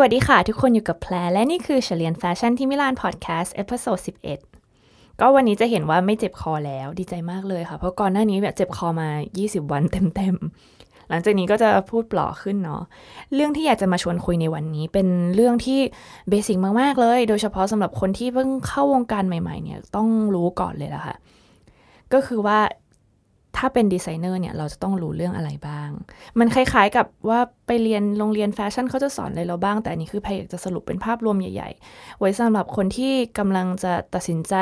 วัสดีค่ะ ทุกคนอยู่กับแพทและนี่คือเรียนแฟชั่นที่มิลานพอดแคสต์ episode 11ก็วันนี้จะเห็นว่าไม่เจ็บคอแล้วดีใจมากเลยค่ะ เพราะก่อนหน้านี้แบบเจ็บคอมา 20 วันเต็มๆ หลังจากนี้ก็จะพูดปร๋อขึ้นเนาะเรื่องที่อยากจะมาชวนคุยในวันนี้ เป็นเรื่องที่ basic มากๆเลย โดยเฉพาะสำหรับคนที่เพิ่งเข้าวงการใหม่ๆ เนี่ยต้องรู้ก่อนเลยละค่ะก็คือว่า ถ้าเป็นดีไซเนอร์เนี่ยเราจะต้องรู้เรื่องอะไรบ้าง มันคล้ายๆกับว่าไปเรียนโรงเรียนแฟชั่นเขาจะสอนอะไรเราบ้าง แต่อันนี้คือพยายามจะสรุปเป็นภาพรวมใหญ่ ๆ ไว้สำหรับคนที่กำลังจะตัดสินใจ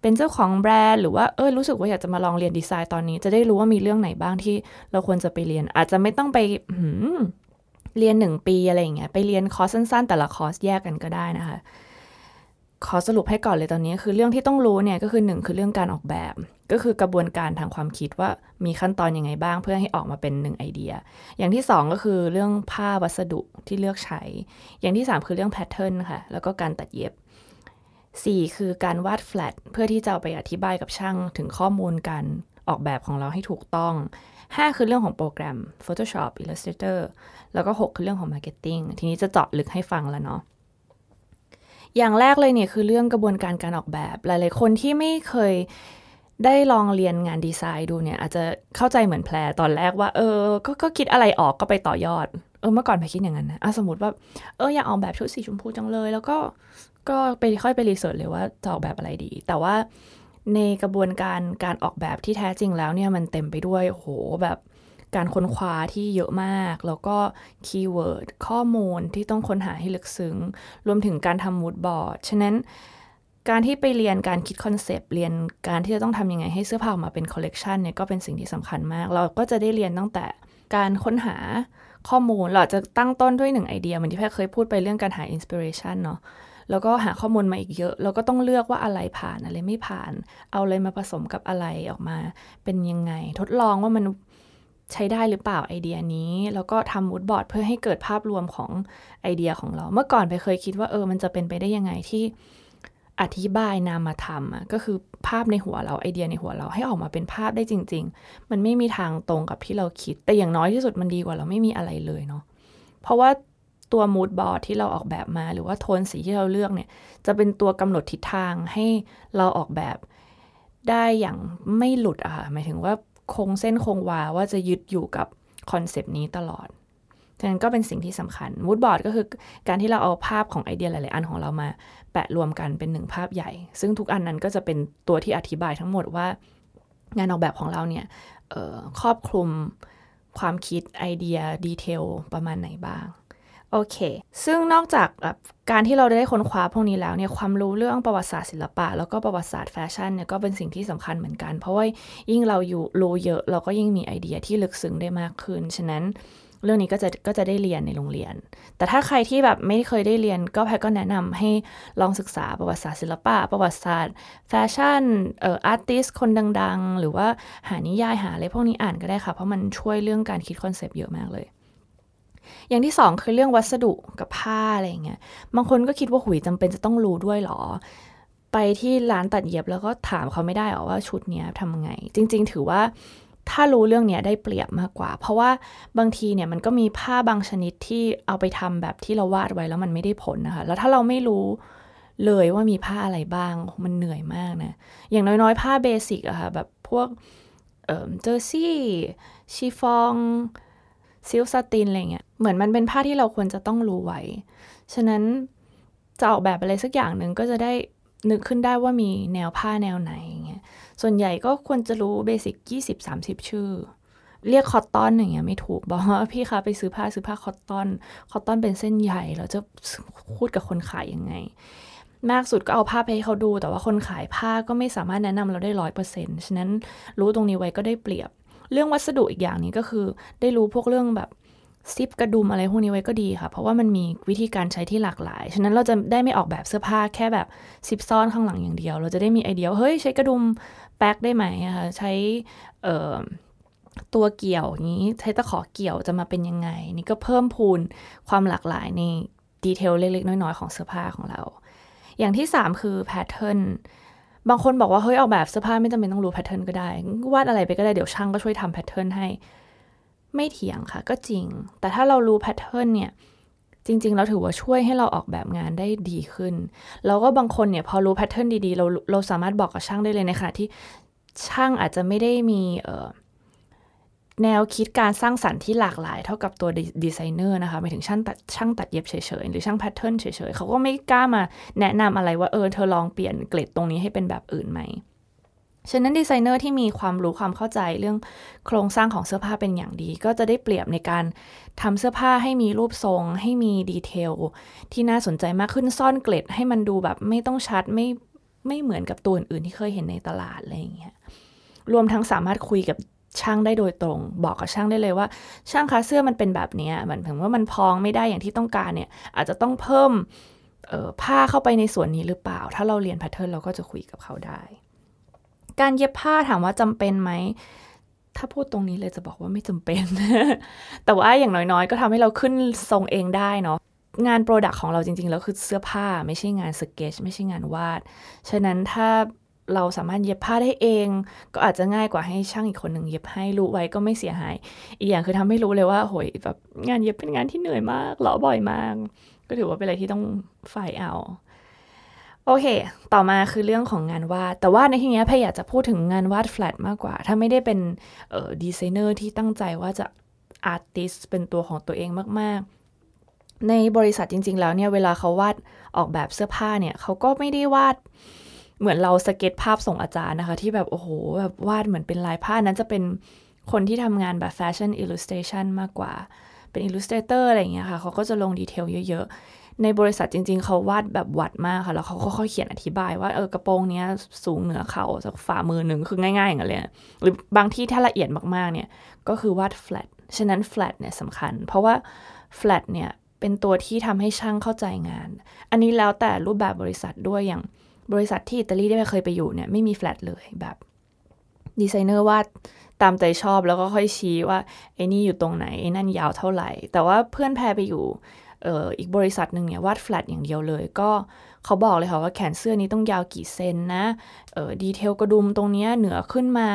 เป็นเจ้าของแบรนด์หรือว่าเออรู้สึกว่าอยากจะมาลองเรียนดีไซน์ตอนนี้ จะได้รู้ว่ามีเรื่องไหนบ้างที่เราควรจะไปเรียน อาจจะไม่ต้องไปเรียนหนึ่งปีอะไรอย่างเงี้ยไปเรียนคอร์สสั้น ๆ แต่ละคอร์สแยกกันก็ได้นะคะ ขอสรุปให้ก่อนเลยตอนนี้คือเรื่องที่ต้องรู้เนี่ยก็คือหนึ่งคือเรื่องการออกแบบ ก็คือกระบวนการทางความคิดว่ามีขั้นตอนยังไงบ้างเพื่อให้ออกมาเป็นหนึ่งไอเดีย อย่างที่สองก็คือเรื่องผ้าวัสดุที่เลือกใช้ อย่างที่สามคือเรื่อง pattern ค่ะแล้วก็การตัดเย็บสี่คือการวาดแฟลตเพื่อที่จะไปอธิบายกับช่างถึงข้อมูลการออกแบบของเราให้ถูกต้องห้าคือเรื่องของโปรแกรม Photoshop Illustrator แล้วก็หกคือเรื่องของ Marketing ทีนี้จะเจาะลึกให้ฟังแล้วเนาะ อย่างแรกเลยเนี่ยคือเรื่องกระบวนการการออกแบบ หลาย ๆ คนที่ไม่เคยได้ลองเรียนงานดีไซน์ดูเนี่ย อาจจะเข้าใจเหมือนแพรตอนแรกว่า เออ ก็ก็คิดอะไรออกก็ไปต่อยอด เออเมื่อก่อนแพรคิดอย่างนั้นนะสมมติว่าเอออยากออกแบบชุดสีชมพูจังเลย แล้วก็ก็ไปค่อยไปรีเสิร์ชเลยว่าจะออกแบบอะไรดี แต่ว่าในกระบวนการการออกแบบที่แท้จริงแล้วเนี่ยมันเต็มไปด้วยโหแบบ การค้นคว้าที่เยอะมาก แล้วก็keyword ข้อมูลที่ต้องค้นหาให้ลึกซึ้ง รวมถึงการทำ mood board ฉะนั้นการที่ไปเรียนการคิดคอนเซปต์เรียนการที่จะต้องทำยังไงให้เสื้อผ้าออกมาเป็นคอลเลกชันเนี่ยก็เป็นสิ่งที่สำคัญมาก เราก็จะได้เรียนตั้งแต่การค้นหาข้อมูลเราจะตั้งต้นด้วยหนึ่งไอเดียเหมือนที่แพทเคยพูดไปเรื่องการหา inspiration เนาะแล้วก็หาข้อมูลมาอีกเยอะ แล้วก็ต้องเลือกว่าอะไรผ่านอะไรไม่ผ่าน เอาอะไรมาผสมกับอะไรออกมา เป็นยังไง ทดลองว่ามัน ใช้ได้หรือเปล่าไอเดียนี้ แล้วก็ทำมูดบอร์ดเพื่อให้เกิดภาพรวมของไอเดียของเรา เมื่อก่อนไปเคยคิดว่าเออมันจะเป็นไปได้ยังไงที่อธิบายนามธรรมอะก็คือภาพในหัวเราไอเดียในหัวเราให้ออกมาเป็นภาพได้จริง ๆ มันไม่มีทางตรงกับที่เราคิด แต่อย่างน้อยที่สุดมันดีกว่าเราไม่มีอะไรเลยเนาะเพราะว่าตัวมูดบอร์ดที่เราออกแบบมา หรือว่าโทนสีที่เราเลือกเนี่ย จะเป็นตัวกำหนดทิศทางให้เราออกแบบได้อย่างไม่หลุดอะค่ะหมายถึงว่า คงเส้นคงวาว่าจะยึดอยู่กับคอนเซปต์นี้ตลอดฉะนั้นก็เป็นสิ่งที่สำคัญ mood board ก็คือการที่เราเอาภาพของไอเดียหลาย ๆ อันของเรามาแปะรวมกันเป็นหนึ่งภาพใหญ่ ซึ่งทุกอันนั้นก็จะเป็นตัวที่อธิบายทั้งหมดว่า งานออกแบบของเราเนี่ยครอบคลุมความคิดไอเดีย detail ประมาณไหนบ้าง โอเค ซึ่งนอกจากแบบการที่เราได้ค้นคว้าพวกนี้แล้วเนี่ยความรู้เรื่องประวัติศาสตร์ศิลปะ แล้วก็ประวัติศาสตร์แฟชั่นเนี่ยก็เป็นสิ่งที่สำคัญเหมือนกัน เพราะว่ายิ่งเรายิ่งรู้เยอะเราก็ยิ่งมีไอเดียที่ลึกซึ้งได้มากขึ้น ฉะนั้นเรื่องนี้ก็จะก็จะได้เรียนในโรงเรียน แต่ถ้าใครที่แบบไม่เคยได้เรียนก็แพทก็แนะนำให้ลองศึกษาประวัติศาสตร์ศิลปะ ประวัติศาสตร์แฟชั่นเอ่อ artist คนดัง ๆ หรือว่าหานิยายหาอะไรพวกนี้อ่านก็ได้ค่ะ เพราะมันช่วยเรื่องการคิดคอนเซปต์เยอะมากเลย อย่างที่สองคือเรื่องวัสดุกับผ้าอะไรเงี้ย บางคนก็คิดว่าหุยจำเป็นจะต้องรู้ด้วยหรอ ไปที่ร้านตัดเย็บแล้วก็ถามเขาไม่ได้หรอว่าชุดเนี้ยทำไง จริง ๆ ถือว่าถ้ารู้เรื่องเนี้ยได้เปรียบมากกว่า เพราะว่าบางทีเนี่ยมันก็มีผ้าบางชนิดที่เอาไปทำแบบที่เราวาดไว้แล้วมันไม่ได้ผลนะคะ แล้วถ้าเราไม่รู้เลยว่ามีผ้าอะไรบ้าง มันเหนื่อยมากนะ อย่างน้อยๆ ผ้าเบสิกอะค่ะแบบพวกเจอร์ซี่ ชีฟอง silk satin อะไรเงี้ยเหมือนมันเป็นผ้าที่เราควรจะต้องรู้ไว้ ฉะนั้นจะออกแบบอะไรสักอย่างหนึ่งก็จะได้นึกขึ้นได้ว่ามีแนวผ้าแนวไหนเงี้ยส่วนใหญ่ก็ควรจะรู้ basic ยี่สิบสามสิบชื่อ เรียก cotton อย่างเงี้ยไม่ถูก บอกว่าพี่คะไปซื้อผ้าซื้อผ้า cotton cotton เป็นเส้นใหญ่เราจะพูดกับคนขายยังไง มากสุดก็เอาผ้าไปให้เขาดู แต่ว่าคนขายผ้าก็ไม่สามารถแนะนำเราได้ร้อยเปอร์เซ็นต์ฉะนั้นรู้ตรงนี้ไว้ก็ได้เปรียบ เรื่องวัสดุอีกอย่างนี้ก็คือ ได้รู้พวกเรื่องแบบซิปกระดุมอะไรพวกนี้ไว้ก็ดีค่ะ เพราะว่ามันมีวิธีการใช้ที่หลากหลาย ฉะนั้นเราจะได้ไม่ออกแบบเสื้อผ้าแค่แบบซิปซ่อนข้างหลังอย่างเดียว เราจะได้มีไอเดียเฮ้ยใช้กระดุมแป๊กได้ไหมคะใช้ตัวเกี่ยวอย่างนี้ใช้ตะขอเกี่ยวจะมาเป็นยังไง นี่ก็เพิ่มพูนความหลากหลายใน detail เล็กๆน้อยๆของเสื้อผ้าของเรา อย่างที่ 3 คือ pattern บางคนบอกว่าเฮ้ยออกแบบเสื้อผ้าไม่จำเป็นต้องรู้ pattern ก็ได้ วาดอะไรไปก็ได้เดี๋ยวช่างก็ช่วยทำ pattern ให้ ไม่เถียงค่ะก็จริง แต่ถ้าเรารู้ pattern เนี่ยจริงๆ เราถือว่าช่วยให้เราออกแบบงานได้ดีขึ้น แล้วก็บางคนเนี่ยพอรู้ pattern ดีๆ เราเราสามารถบอกกับช่างได้เลยในขณะที่ช่างอาจจะไม่ได้มี แนวคิดการสร้างสรรค์ที่หลากหลายเท่ากับตัวดีไซเนอร์นะคะหมายถึงช่างตัดช่างตัดเย็บเฉยๆ หรือช่าง pattern เฉยๆ เขาก็ไม่กล้ามาแนะนำอะไรว่าเออเธอลองเปลี่ยนเกล็ดตรงนี้ให้เป็นแบบอื่นไหมฉะนั้นดีไซเนอร์ที่มีความรู้ความเข้าใจเรื่องโครงสร้างของเสื้อผ้าเป็นอย่างดี ก็จะได้เปรียบในการทำเสื้อผ้าให้มีรูปทรง ให้มี detail ที่น่าสนใจมากขึ้นซ่อนเกล็ด ให้มันดูแบบไม่ต้องชัดไม่ไม่เหมือนกับตัวอื่นที่เคยเห็นในตลาดอะไรอย่างเงี้ยรวมทั้งสามารถคุยกับ ช่างได้โดยตรง บอกกับช่างได้เลยว่า ช่างคะเสื้อมันเป็นแบบนี้หมายถึงว่ามันพองไม่ได้อย่างที่ต้องการเนี่ย อาจจะต้องเพิ่มผ้าเข้าไปในส่วนนี้หรือเปล่า ถ้าเราเรียน pattern เราก็จะคุยกับเขาได้ การเย็บผ้าถามว่าจำเป็นไหมถ้าพูดตรงนี้เลยจะบอกว่าไม่จำเป็น แต่ว่าอย่างน้อยๆ ก็ทำให้เราขึ้นทรงเองได้เนาะ งาน product ของเราจริงๆ แล้วคือเสื้อผ้าไม่ใช่งานสเก็ตไม่ใช่งานวาด ฉะนั้นถ้า เราสามารถเย็บผ้าได้เอง ก็อาจจะง่ายกว่าให้ช่างอีกคนหนึ่งเย็บให้รู้ไว้ก็ไม่เสียหาย อีกอย่างคือทำให้รู้เลยว่าโหยแบบงานเย็บเป็นงานที่เหนื่อยมากเลาะบ่อยมาก ก็ถือว่าเป็นอะไรที่ต้องฝ่ายเอาโอเค ต่อมาคือเรื่องของงานวาด แต่ว่าในที่นี้แพทอยากจะพูดถึงงานวาดแฟลตมากกว่า ถ้าไม่ได้เป็นดีไซเนอร์ที่ตั้งใจว่าจะ artist เป็นตัวของตัวเองมาก ๆ ในบริษัทจริง ๆ แล้วเนี่ย เวลาเขาวาดออกแบบเสื้อผ้าเนี่ย เขาก็ไม่ได้วาด เหมือนเราสเก็ตภาพส่งอาจารย์นะคะ ที่แบบโอ้โหแบบวาดเหมือนเป็นลายผ้านั้นจะเป็นคนที่ทำงานแบบ fashion illustration มากกว่าเป็น illustrator อะไรอย่างเงี้ยค่ะเขาก็จะลง detail เยอะๆ ในบริษัทจริง ๆ เขาวาดแบบหวัดมากค่ะ แล้วเขาค่อยๆเขียนอธิบายว่าเออกระโปรงเนี้ยสูงเหนือเข่าสักฝ่ามือหนึ่งคือง่ายๆอย่างเงี้ยหรือบางทีถ้าละเอียดมากๆเนี่ยก็คือวาด flat ฉะนั้น flat เนี่ยสำคัญ เพราะว่า flat เนี่ยเป็นตัวที่ทำให้ช่างเข้าใจงาน อันนี้แล้วแต่รูปแบบบริษัทด้วยอย่าง บริษัทที่อิตาลีได้เคยไปอยู่เนี่ยไม่มี flat เลยแบบดีไซเนอร์วาดตามใจชอบแล้วก็ค่อยชี้ว่าไอ้นี่อยู่ตรงไหนไอ้นั่นยาวเท่าไหร่ แต่ว่าเพื่อนแพรไปอยู่เอออีกบริษัทหนึ่งเนี่ยวาดแฟลตอย่างเดียวเลย ก็เขาบอกเลยค่ะว่าแขนเสื้อนี้ต้องยาวกี่เซนนะเออ detail กระดุมตรงนี้เหนือขึ้นมา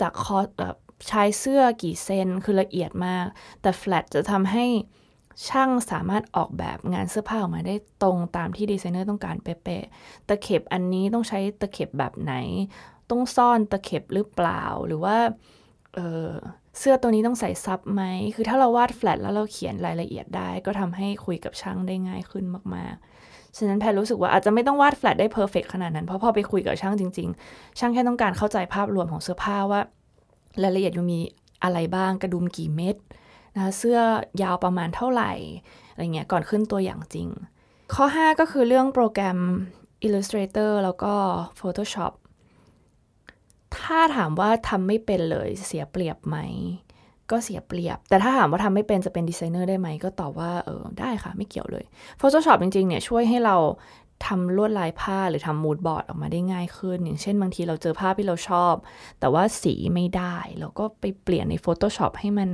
จากคอแบบชายเสื้อกี่เซนคือละเอียดมาก แต่แฟลตจะทำให้ ช่างสามารถออกแบบงานเสื้อผ้าออกมาได้ตรงตามที่ดีไซเนอร์ต้องการเป๊ะๆตะเข็บอันนี้ต้องใช้ตะเข็บแบบไหน ต้องซ่อนตะเข็บหรือเปล่าหรือว่าเสื้อตัวนี้ต้องใส่ซับไหม คือถ้าเราวาดแฟลตแล้วเราเขียนรายละเอียดได้ ก็ทำให้คุยกับช่างได้ง่ายขึ้นมากๆ ฉะนั้นแพรรู้สึกว่าอาจจะไม่ต้องวาดแฟลตได้ perfect ขนาดนั้น เพราะพอไปคุยกับช่างจริง ๆ ช่างแค่ต้องการเข้าใจภาพรวมของเสื้อผ้าว่ารายละเอียดมันมีอะไรบ้าง กระดุมกี่เม็ด นะคะเสื้อยาวประมาณเท่าไหร่อะไรเงี้ยก่อนขึ้นตัวอย่างจริง ข้อ 5 ก็คือเรื่องโปรแกรม Illustrator แล้วก็ Photoshop ถ้าถามว่าทำไม่เป็นเลยเสียเปรียบไหม ก็เสียเปรียบ แต่ถ้าถามว่าทำไม่เป็นจะเป็นดีไซเนอร์ได้ไหม ก็ตอบว่าเออได้ค่ะ ไม่เกี่ยวเลย Photoshop จริงๆเนี่ยช่วยให้เราทำลวดลายผ้าหรือทำมูดบอร์ดออกมาได้ง่ายขึ้น อย่างเช่นบางทีเราเจอภาพที่เราชอบ แต่ว่าสีไม่ได้ เราก็ไปเปลี่ยนใน Photoshop ให้มัน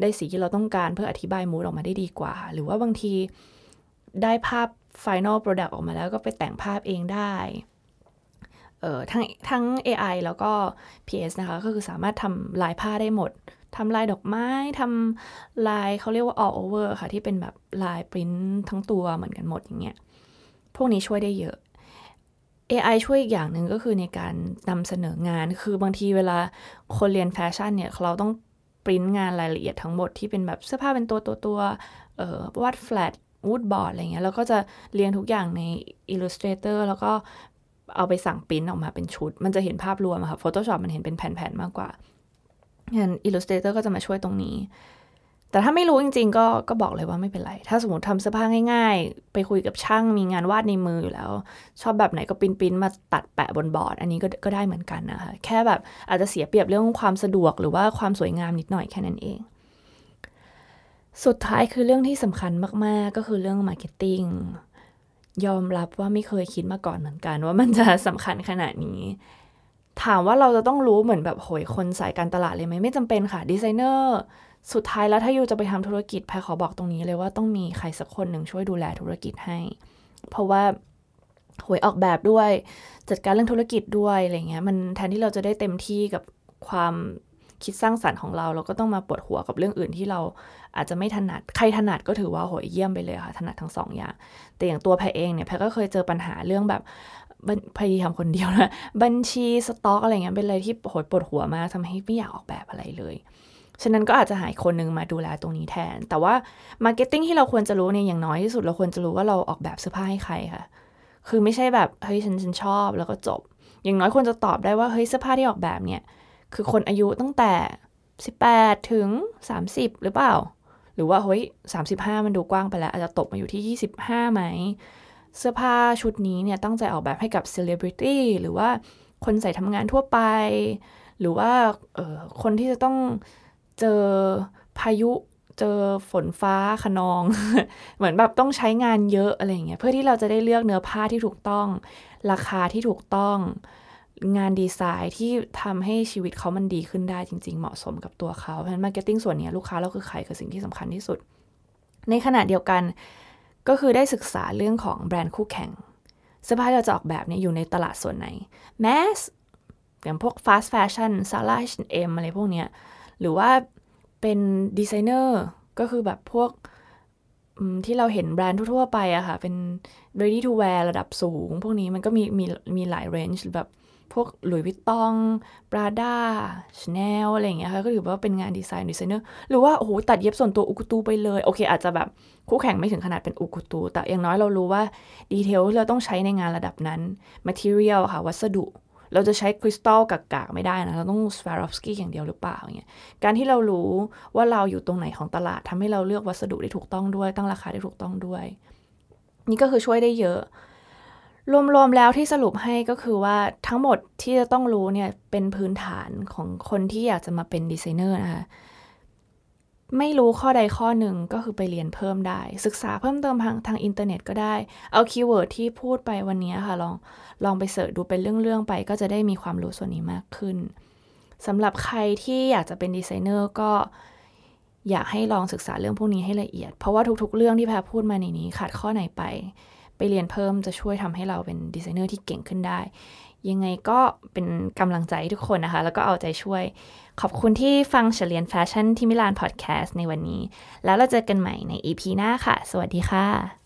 ได้สีที่เราต้องการเพื่ออธิบายมูดออกมาได้ดีกว่า หรือว่าบางทีได้ภาพ Final Product ออกมาแล้วก็ไปแต่งภาพเองได้เอ่อทั้งทั้ง AI แล้วก็ PS นะคะ ก็คือสามารถทำลายผ้าได้หมดทำลายดอกไม้ทำลายเขาเรียกว่า all over ค่ะ ที่เป็นแบบลายปริ้นทั้งตัวเหมือนกันหมดอย่างเงี้ยพวกนี้ช่วยได้เยอะ AI ช่วยอีกอย่างหนึ่งก็คือในการนำเสนองาน คือบางทีเวลาคนเรียนแฟชั่นเนี่ย เราต้อง ปริ้นงานรายละเอียดทั้งหมดที่เป็นแบบเสื้อผ้าเป็นตัวตัวตัววาด flat mood board อะไรเงี้ยแล้วก็จะเรียงทุกอย่างใน Illustrator แล้วก็เอาไปสั่งปริ้นออกมาเป็นชุด มันจะเห็นภาพรวมอะค่ะ Photoshop มันเห็นเป็นแผ่นๆ มากกว่างั้น Illustrator ก็จะมาช่วยตรงนี้ แต่ถ้าไม่รู้จริง ๆ ก็ก็บอกเลยว่าไม่เป็นไร ถ้าสมมติทำเสื้อผ้าง่าย ๆ ไปคุยกับช่างมีงานวาดในมืออยู่แล้ว ชอบแบบไหนก็ปิ้นๆมาตัดแปะบนบอร์ด อันนี้ก็ก็ได้เหมือนกันนะคะ แค่แบบอาจจะเสียเปรียบเรื่องความสะดวกหรือว่าความสวยงามนิดหน่อยแค่นั้นเอง สุดท้ายคือเรื่องที่สำคัญมากๆ ก็คือเรื่อง marketing ยอมรับว่าไม่เคยคิดมาก่อนเหมือนกัน ว่ามันจะสำคัญขนาดนี้ถามว่าเราจะต้องรู้เหมือนแบบโหยคนสายการตลาดเลยไหมไม่จำเป็นค่ะดีไซเนอร์ สุดท้ายแล้วถ้า you จะไปทำธุรกิจแพรขอบอกตรงนี้เลยว่าต้องมีใครสักคนหนึ่งช่วยดูแลธุรกิจให้ เพราะว่าหวยออกแบบด้วย จัดการเรื่องธุรกิจด้วยอะไรเงี้ยมันแทนที่เราจะได้เต็มที่กับความคิดสร้างสรรค์ของเรา เราก็ต้องมาปวดหัวกับเรื่องอื่นที่เราอาจจะไม่ถนัด ใครถนัดก็ถือว่าโหยเยี่ยมไปเลยค่ะ ถนัดทั้งสองอย่าง แต่อย่างตัวแพรเองเนี่ยแพรก็เคยเจอปัญหาเรื่องแบบพยายามคนเดียวนะบัญชีสต็อกอะไรเงี้ยเป็นอะไรที่โหยปวดหัวมากทำให้ไม่อยากออกแบบอะไรเลย ฉะนั้นก็อาจจะหายคนนึงมาดูแลตรงนี้แทน แต่ว่าmarketing ที่เราควรจะรู้เนี่ยอย่างน้อยที่สุดเราควรจะรู้ว่าเราออกแบบเสื้อผ้าให้ใครค่ะ คือไม่ใช่แบบเฮ้ยฉันฉันชอบแล้วก็จบ อย่างน้อยควรจะตอบได้ว่าเฮ้ยเสื้อผ้าที่ออกแบบเนี่ยคือคนอายุตั้งแต่ 18 ถึง 30 หรือเปล่า หรือว่าเฮ้ย35 มันดูกว้างไปแล้ว อาจจะตกมาอยู่ที่ 25 ไหม เสื้อผ้าชุดนี้เนี่ยตั้งใจออกแบบให้กับเซเลบริตี้หรือว่าคนใส่ทำงานทั่วไป หรือว่าเออคนที่จะต้อง เจอพายุเจอฝนฟ้าคะนอง เหมือนแบบต้องใช้งานเยอะอะไรเงี้ยเพื่อที่เราจะได้เลือกเนื้อผ้าที่ถูกต้อง ราคาที่ถูกต้อง งานดีไซน์ที่ทำให้ชีวิตเขามันดีขึ้นได้จริง ๆ เหมาะสมกับตัวเขาเพราะฉะนั้น marketing ส่วนนี้ลูกค้าเราคือใครคือสิ่งที่สำคัญที่สุด ในขณะเดียวกันก็คือได้ศึกษาเรื่องของแบรนด์คู่แข่งเสื้อผ้าเราจะออกแบบนี้อยู่ในตลาดส่วนไหนmass อย่างพวก fast fashion Zara H&M อะไรพวกเนี้ย หรือว่าเป็นดีไซเนอร์ก็คือแบบพวกที่เราเห็นแบรนด์ทั่ว ๆ ไปอะค่ะ เป็น ready to wear ระดับสูง พวกนี้มันก็มีมีมีหลาย range แบบพวก Louis Vuitton Prada Chanel อะไรอย่างเงี้ยค่ะ ก็ถือว่าเป็นงานดีไซน์ดีไซเนอร์ หรือว่า โอ้โห ตัดเย็บส่วนตัว haute couture ไปเลย โอเค อาจจะแบบคู่แข่งไม่ถึงขนาดเป็น haute couture แต่อย่างน้อยเรารู้ว่า detail ที่เราต้องใช้ในงานระดับนั้น material ค่ะ วัสดุ เราจะใช้คริสตัลกากๆไม่ได้นะ เราต้อง Swarovski อย่างเดียวหรือเปล่าเงี้ยการที่เรารู้ว่าเราอยู่ตรงไหนของตลาดทำให้เราเลือกวัสดุได้ถูกต้องด้วย ตั้งราคาได้ถูกต้องด้วย นี่ก็คือช่วยได้เยอะ รวมๆแล้วที่สรุปให้ก็คือว่าทั้งหมดที่จะต้องรู้เนี่ยเป็นพื้นฐานของคนที่อยากจะมาเป็นดีไซเนอร์นะคะ ไม่รู้ข้อใดข้อหนึ่งก็คือไปเรียนเพิ่มได้ ศึกษาเพิ่มเติมทางทางอินเทอร์เน็ตก็ได้ เอา keyword ที่พูดไปวันนี้ค่ะ ลองลองไป search ดูเป็นเรื่องๆไป ก็จะได้มีความรู้ส่วนนี้มากขึ้นสำหรับใครที่อยากจะเป็นดีไซเนอร์ก็อยากให้ลองศึกษาเรื่องพวกนี้ให้ละเอียด เพราะว่าทุกๆ เรื่องที่แพรพูดมาในนี้ขาดข้อไหนไป ไปเรียนเพิ่มจะช่วยทำให้เราเป็นดีไซเนอร์ที่เก่งขึ้นได้ ยังไงก็เป็นกำลังใจทุกคนนะคะ แล้วก็เอาใจช่วย ขอบคุณที่ฟังจะเรียนแฟชั่นที่มิลานพอดแคสต์ในวันนี้ แล้วเราเจอกันใหม่ใน EP หน้าค่ะ สวัสดีค่ะ